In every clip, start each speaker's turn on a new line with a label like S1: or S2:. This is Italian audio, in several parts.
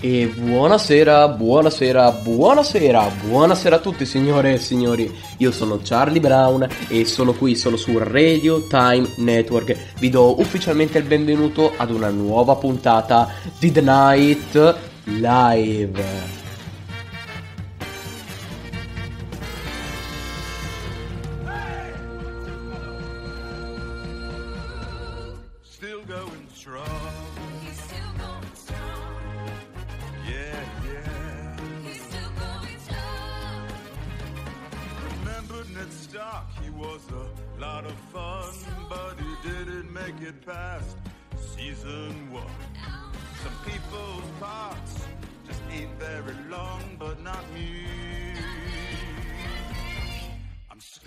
S1: E buonasera, buonasera, buonasera, buonasera a tutti signore e signori. Io sono Charlie Brown e sono qui, sono su Radio Time Network. Vi do ufficialmente il benvenuto ad una nuova puntata di The Night Live.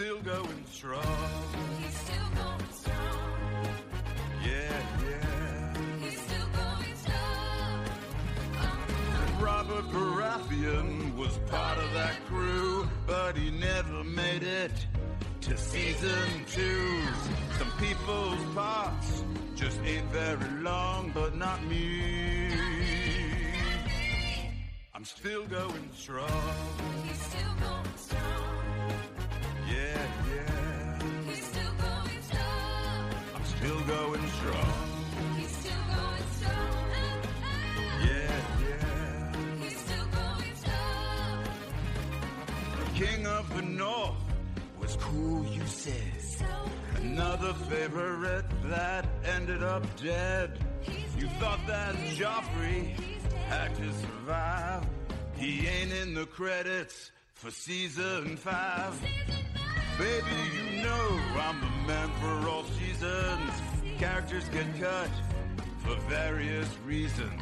S2: I'm still going strong. Yeah, yeah. He's still going strong. Oh, no. Robert Baratheon was part of that crew, but he never made it to season two. Some people's parts just ain't very long, but not me. I'm still going strong. Yeah, I'm still going strong. Yeah, yeah. He's still going strong. The king of the North was cool, you said. Another favorite that ended up dead. You thought that Joffrey had to survive. He ain't in the credits for season five. Baby, you know I'm the man for all seasons. Characters get cut for various reasons.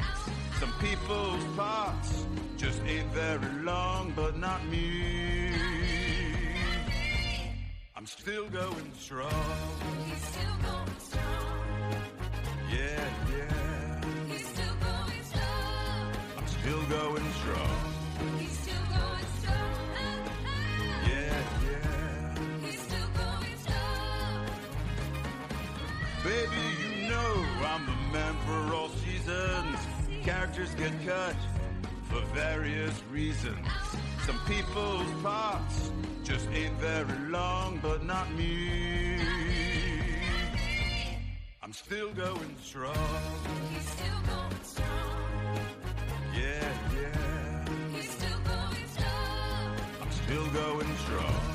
S2: Some people's parts just ain't very long, but not me. I'm still going strong. Yeah, yeah. I'm still going strong. For all seasons. Characters get cut for various reasons. Some people's parts just ain't very long, but not me. I'm still going strong. Yeah, yeah. I'm still going strong.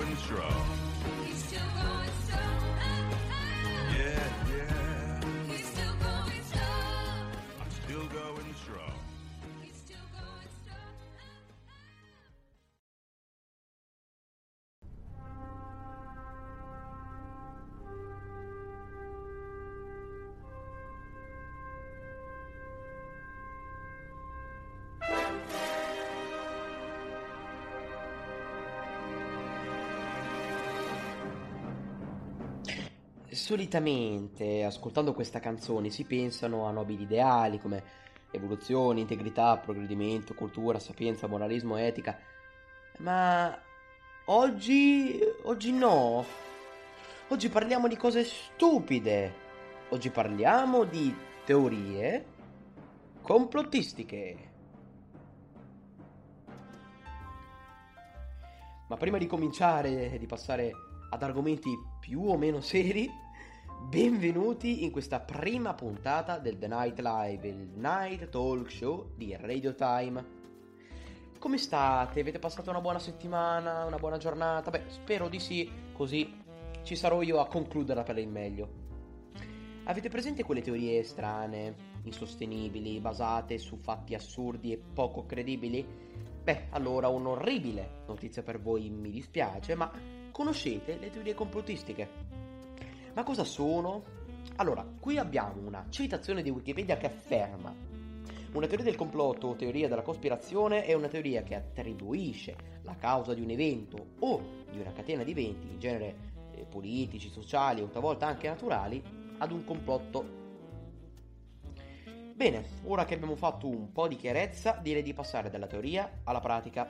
S2: and Strong.
S1: Solitamente, ascoltando questa canzone, si pensano a nobili ideali come evoluzione, integrità, progredimento, cultura, sapienza, moralismo, etica. Ma oggi, oggi no. Oggi parliamo di cose stupide. Oggi parliamo di teorie complottistiche. Ma prima di cominciare e di passare ad argomenti più o meno seri, benvenuti in questa prima puntata del The Night Live, il night talk show di Radio Time. Come state? Avete passato una buona settimana, una buona giornata? Beh, spero di sì, così ci sarò io a concluderla per il meglio. Avete presente quelle teorie strane, insostenibili, basate su fatti assurdi e poco credibili? Beh, allora un'orribile notizia per voi, mi dispiace, ma conoscete le teorie complottistiche? Ma cosa sono? Allora, qui abbiamo una citazione di Wikipedia che afferma una teoria del complotto o teoria della cospirazione è una teoria che attribuisce la causa di un evento o di una catena di eventi, in genere eh, politici, sociali o talvolta anche naturali, ad un complotto. Bene, ora che abbiamo fatto un po' di chiarezza, direi di passare dalla teoria alla pratica.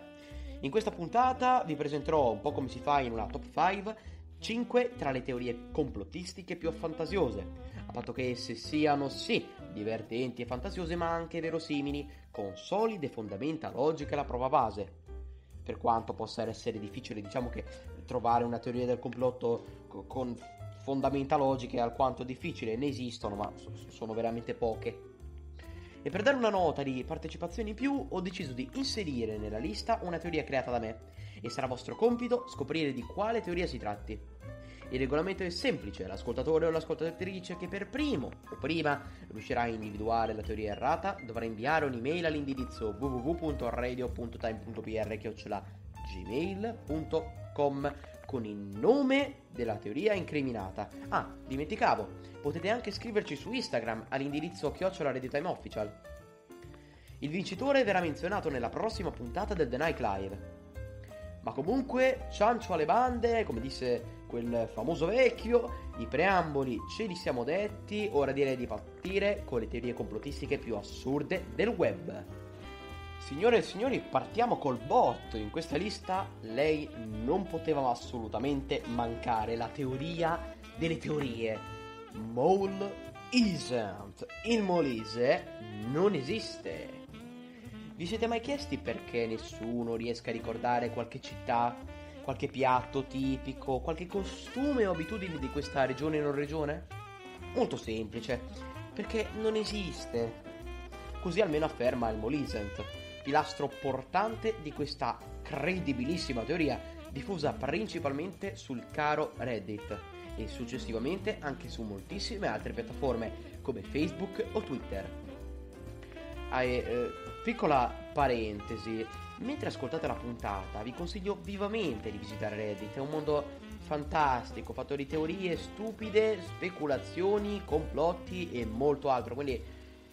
S1: In questa puntata vi presenterò un po' come si fa in una top 5 5 tra le teorie complottistiche più fantasiose, a patto che esse siano sì divertenti e fantasiose ma anche verosimili, con solide fondamenta logiche alla prova base. Per quanto possa essere difficile, diciamo che trovare una teoria del complotto con fondamenta logiche è alquanto difficile, ne esistono, ma sono veramente poche. E per dare una nota di partecipazione in più ho deciso di inserire nella lista una teoria creata da me e sarà vostro compito scoprire di quale teoria si tratti. Il regolamento è semplice, l'ascoltatore o l'ascoltatrice che per primo o prima riuscirà a individuare la teoria errata dovrà inviare un'email all'indirizzo www.radio.time.pr.gmail.com con il nome della teoria incriminata. Ah, dimenticavo, potete anche scriverci su Instagram all'indirizzo chiocciola Time Official. Il vincitore verrà menzionato nella prossima puntata del The Night Live. Ma comunque, ciancio alle bande, come disse quel famoso vecchio, i preamboli ce li siamo detti, ora direi di partire con le teorie complottistiche più assurde del web. Signore e signori, partiamo col botto. In questa lista lei non poteva assolutamente mancare la teoria delle teorie. Mole isn't. Il Molise non esiste. Vi siete mai chiesti perché nessuno riesca a ricordare qualche città, qualche piatto tipico, qualche costume o abitudini di questa regione o non regione? Molto semplice, perché non esiste. Così almeno afferma il Molisent, pilastro portante di questa credibilissima teoria diffusa principalmente sul caro Reddit e successivamente anche su moltissime altre piattaforme come Facebook o Twitter. Ah, e, eh, Piccola parentesi, mentre ascoltate la puntata vi consiglio vivamente di visitare Reddit, è un mondo fantastico, fatto di teorie stupide, speculazioni, complotti e molto altro, quindi,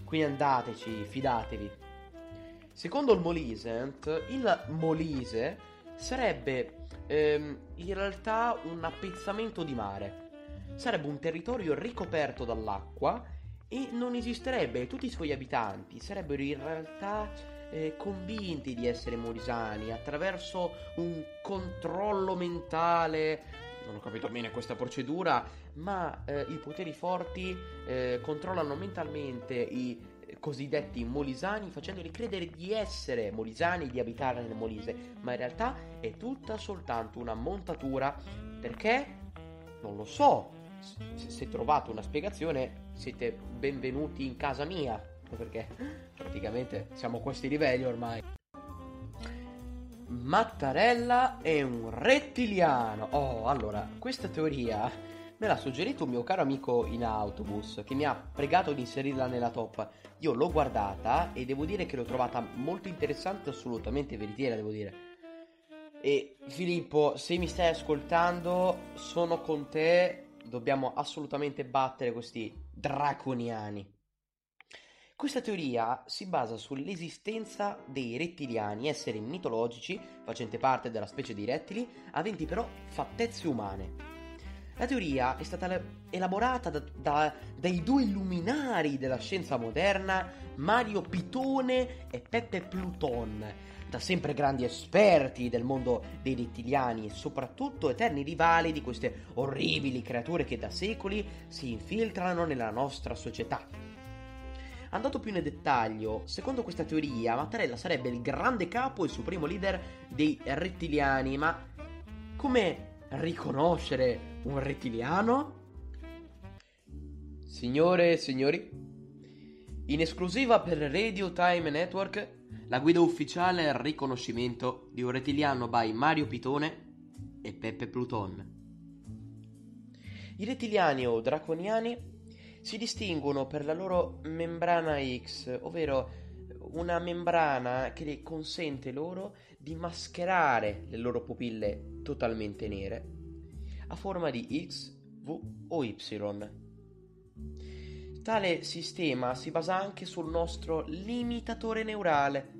S1: quindi andateci, fidatevi. Secondo il Molisent, il Molise sarebbe ehm, in realtà un appezzamento di mare. Sarebbe un territorio ricoperto dall'acqua e non esisterebbe, tutti i suoi abitanti sarebbero in realtà eh, convinti di essere morisani attraverso un controllo mentale. Non ho capito bene questa procedura, ma eh, i poteri forti eh, controllano mentalmente i cosiddetti molisani facendoli credere di essere molisani di abitare nel Molise, ma in realtà è tutta soltanto una montatura perché non lo so, se trovate una spiegazione siete benvenuti in casa mia, perché praticamente siamo a questi livelli ormai. Mattarella è un rettiliano. Oh, allora, questa teoria me l'ha suggerito un mio caro amico in autobus che mi ha pregato di inserirla nella top. Io l'ho guardata e devo dire che l'ho trovata molto interessante, assolutamente veritiera, devo dire. E Filippo, se mi stai ascoltando, sono con te dobbiamo assolutamente battere questi draconiani. Questa teoria si basa sull'esistenza dei rettiliani, esseri mitologici, facente parte della specie di rettili, aventi però fattezze umane. La teoria è stata elaborata da, da, dai due luminari della scienza moderna, Mario Pitone e Peppe Pluton, da sempre grandi esperti del mondo dei rettiliani e soprattutto eterni rivali di queste orribili creature che da secoli si infiltrano nella nostra società. Andando più nel dettaglio, secondo questa teoria, Mattarella sarebbe il grande capo e supremo leader dei rettiliani, ma come riconoscere un rettiliano? Signore e signori, in esclusiva per Radio Time Network la guida ufficiale al riconoscimento di un rettiliano by Mario Pitone e Peppe Pluton. I rettiliani o draconiani si distinguono per la loro membrana X, ovvero una membrana che consente loro di mascherare le loro pupille totalmente nere a forma di X, V o Y. Tale sistema si basa anche sul nostro limitatore neurale,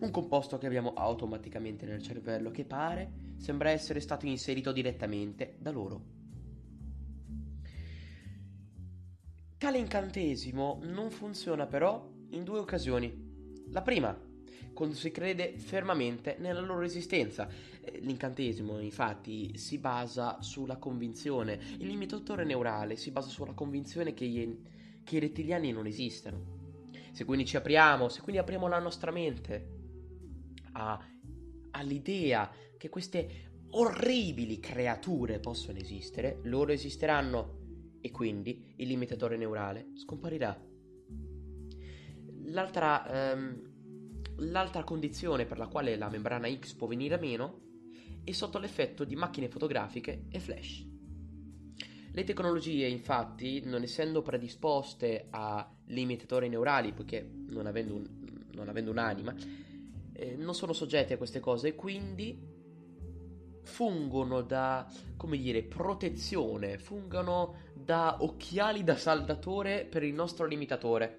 S1: un composto che abbiamo automaticamente nel cervello che pare sembra essere stato inserito direttamente da loro. Tale incantesimo non funziona però in due occasioni. La prima, quando si crede fermamente nella loro esistenza. Eh, l'incantesimo, infatti, si basa sulla convinzione, il limitatore neurale si basa sulla convinzione che, gli, che i rettiliani non esistano. Se quindi ci apriamo, se quindi apriamo la nostra mente a, all'idea che queste orribili creature possono esistere, loro esisteranno e quindi il limitatore neurale scomparirà. L'altra, ehm, l'altra condizione per la quale la membrana X può venire a meno è sotto l'effetto di macchine fotografiche e flash. Le tecnologie, infatti, non essendo predisposte a limitatori neurali, poiché non avendo, un, non avendo un'anima, eh, non sono soggette a queste cose e quindi fungono da, come dire, protezione, fungono da occhiali da saldatore per il nostro limitatore.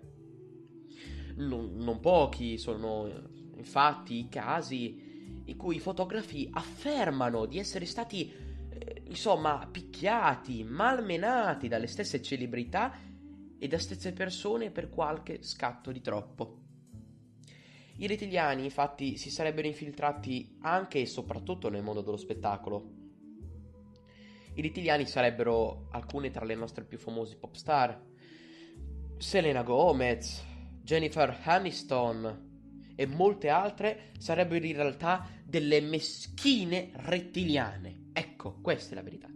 S1: Non, non pochi sono infatti i casi in cui i fotografi affermano di essere stati, eh, insomma, picchiati, malmenati dalle stesse celebrità e da stesse persone per qualche scatto di troppo. I rettiliani infatti si sarebbero infiltrati anche e soprattutto nel mondo dello spettacolo. I rettiliani sarebbero alcune tra le nostre più famose pop star. Selena Gomez, Jennifer Aniston e molte altre sarebbero in realtà delle meschine rettiliane. Ecco, questa è la verità.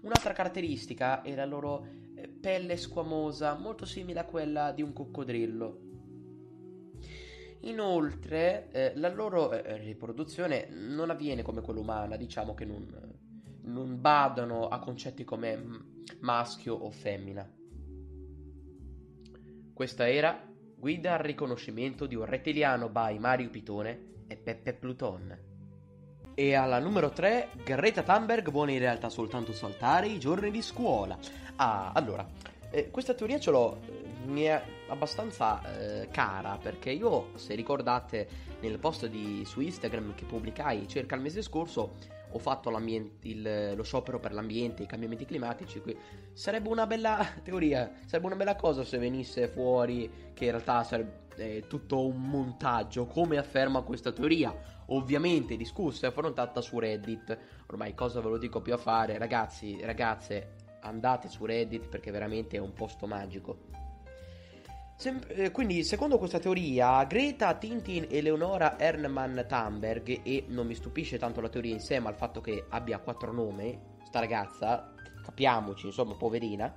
S1: Un'altra caratteristica è la loro eh, pelle squamosa, molto simile a quella di un coccodrillo. Inoltre, eh, la loro eh, riproduzione non avviene come quella umana, diciamo che non, non badano a concetti come maschio o femmina. Questa era Guida al riconoscimento di un rettiliano by Mario Pitone e Peppe Pluton. E alla numero 3, Greta Thunberg vuole in realtà soltanto saltare i giorni di scuola. Ah, allora, eh, questa teoria ce l'ho eh, mi è abbastanza eh, cara perché io, se ricordate, nel post di, su Instagram che pubblicai circa il mese scorso, ho fatto il, lo sciopero per l'ambiente, i cambiamenti climatici. Sarebbe una bella teoria, sarebbe una bella cosa se venisse fuori che in realtà sarebbe eh, tutto un montaggio, come afferma questa teoria. Ovviamente discussa e affrontata su Reddit. Ormai cosa ve lo dico più a fare, ragazzi, ragazze, andate su Reddit perché veramente è un posto magico. Sem- eh, quindi, secondo questa teoria, Greta, Tintin e Leonora Ernman Thunberg, e non mi stupisce tanto la teoria in sé, ma il fatto che abbia quattro nomi, sta ragazza, capiamoci, insomma, poverina,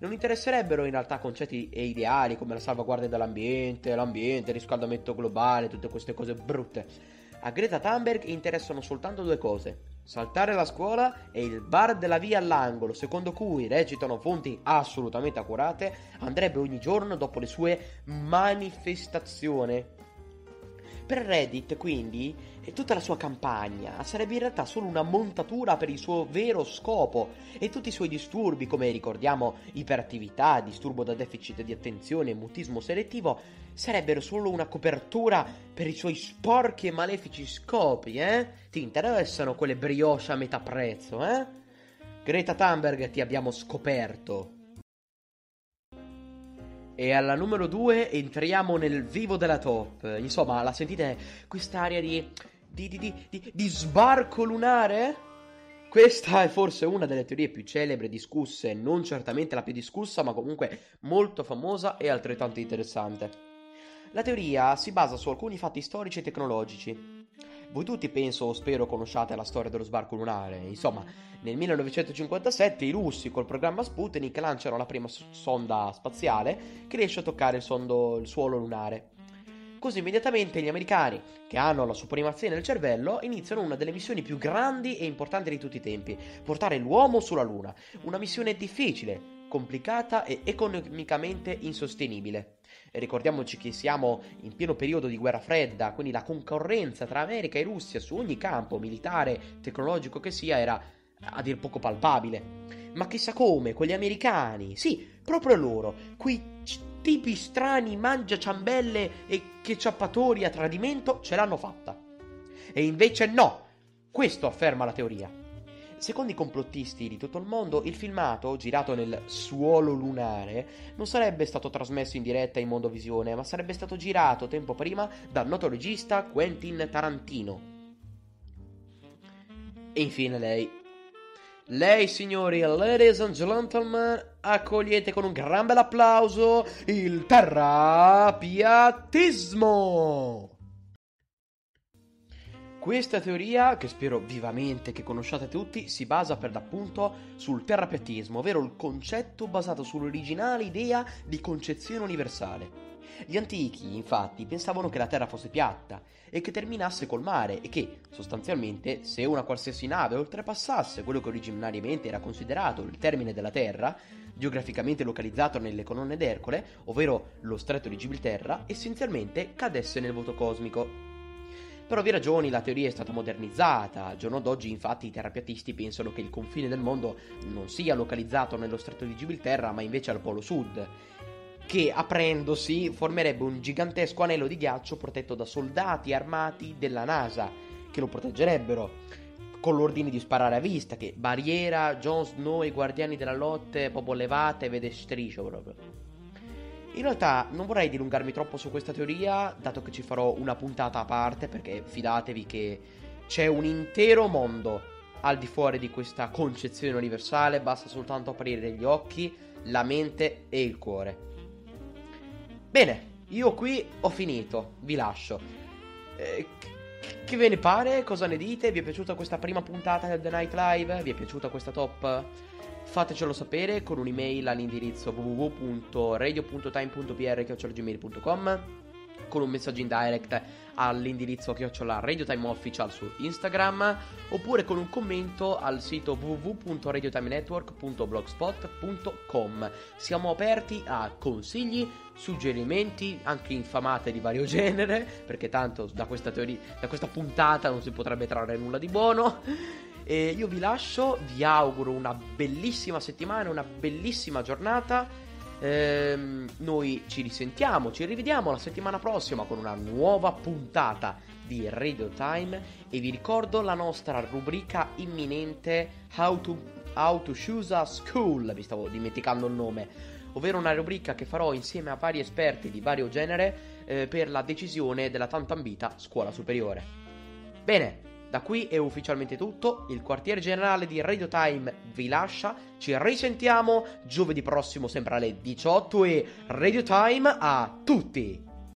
S1: non interesserebbero in realtà concetti e ideali come la salvaguardia dell'ambiente, l'ambiente, il riscaldamento globale, tutte queste cose brutte. A Greta Thunberg interessano soltanto due cose: Saltare la scuola e il bar della via all'angolo, secondo cui, recitano fonti assolutamente accurate, andrebbe ogni giorno dopo le sue manifestazioni. Per Reddit, quindi, tutta la sua campagna sarebbe in realtà solo una montatura per il suo vero scopo e tutti i suoi disturbi, come ricordiamo iperattività, disturbo da deficit di attenzione e mutismo selettivo, sarebbero solo una copertura per i suoi sporchi e malefici scopi, eh? Ti interessano quelle brioche a metà prezzo, eh? Greta Thunberg, ti abbiamo scoperto. E alla numero 2 entriamo nel vivo della top. Insomma, la sentite quest'aria di, di, di, di, di sbarco lunare? Questa è forse una delle teorie più celebre discusse, non certamente la più discussa, ma comunque molto famosa e altrettanto interessante. La teoria si basa su alcuni fatti storici e tecnologici. Voi tutti penso o spero conosciate la storia dello sbarco lunare. Insomma, nel 1957 i russi col programma Sputnik lanciano la prima sonda spaziale che riesce a toccare il, sondo, il suolo lunare. Così immediatamente gli americani, che hanno la supremazia nel cervello, iniziano una delle missioni più grandi e importanti di tutti i tempi, portare l'uomo sulla Luna. Una missione difficile, complicata e economicamente insostenibile. E ricordiamoci che siamo in pieno periodo di guerra fredda, quindi la concorrenza tra America e Russia su ogni campo militare, tecnologico che sia, era a dir poco palpabile. Ma chissà come, quegli americani, sì, proprio loro, quei tipi strani mangia ciambelle e che ciappatori a tradimento ce l'hanno fatta. E invece no, questo afferma la teoria. secondo i complottisti di tutto il mondo, il filmato, girato nel suolo lunare, non sarebbe stato trasmesso in diretta in Mondovisione, ma sarebbe stato girato tempo prima dal noto regista Quentin Tarantino. E infine lei. Lei, signori, ladies and gentlemen, accogliete con un gran bel applauso il terrapiatismo! Questa teoria, che spero vivamente che conosciate tutti, si basa per l'appunto sul terrapiattismo, ovvero il concetto basato sull'originale idea di concezione universale. Gli antichi, infatti, pensavano che la Terra fosse piatta e che terminasse col mare e che, sostanzialmente, se una qualsiasi nave oltrepassasse quello che originariamente era considerato il termine della Terra, geograficamente localizzato nelle colonne d'Ercole, ovvero lo stretto di Gibilterra, essenzialmente cadesse nel vuoto cosmico. Per ovvie ragioni la teoria è stata modernizzata, al giorno d'oggi infatti i terapiatisti pensano che il confine del mondo non sia localizzato nello stretto di Gibilterra ma invece al polo sud, che aprendosi formerebbe un gigantesco anello di ghiaccio protetto da soldati armati della NASA che lo proteggerebbero con l'ordine di sparare a vista che barriera, Jon Snow e i guardiani della lotte proprio levate vede striscio proprio. In realtà non vorrei dilungarmi troppo su questa teoria, dato che ci farò una puntata a parte, perché fidatevi che c'è un intero mondo al di fuori di questa concezione universale, basta soltanto aprire gli occhi, la mente e il cuore. Bene, io qui ho finito, vi lascio. Eh, che ve ne pare? Cosa ne dite? Vi è piaciuta questa prima puntata del The Night Live? Vi è piaciuta questa top? Fatecelo sapere con un'email all'indirizzo www.radio.time.pr.gmail.com con un messaggio in direct all'indirizzo chiocciola Radio Time Official su Instagram oppure con un commento al sito www.radiotimenetwork.blogspot.com Siamo aperti a consigli, suggerimenti, anche infamate di vario genere, perché tanto da questa, teoria, da questa puntata non si potrebbe trarre nulla di buono. E io vi lascio, vi auguro una bellissima settimana, una bellissima giornata. Ehm, noi ci risentiamo, ci rivediamo la settimana prossima con una nuova puntata di Radio Time e vi ricordo la nostra rubrica imminente How to, How to Choose a School, vi stavo dimenticando il nome, ovvero una rubrica che farò insieme a vari esperti di vario genere eh, per la decisione della tanto ambita scuola superiore. Bene, da qui è ufficialmente tutto, il quartiere generale di Radio Time vi lascia, ci risentiamo giovedì prossimo sempre alle 18 e Radio Time a tutti!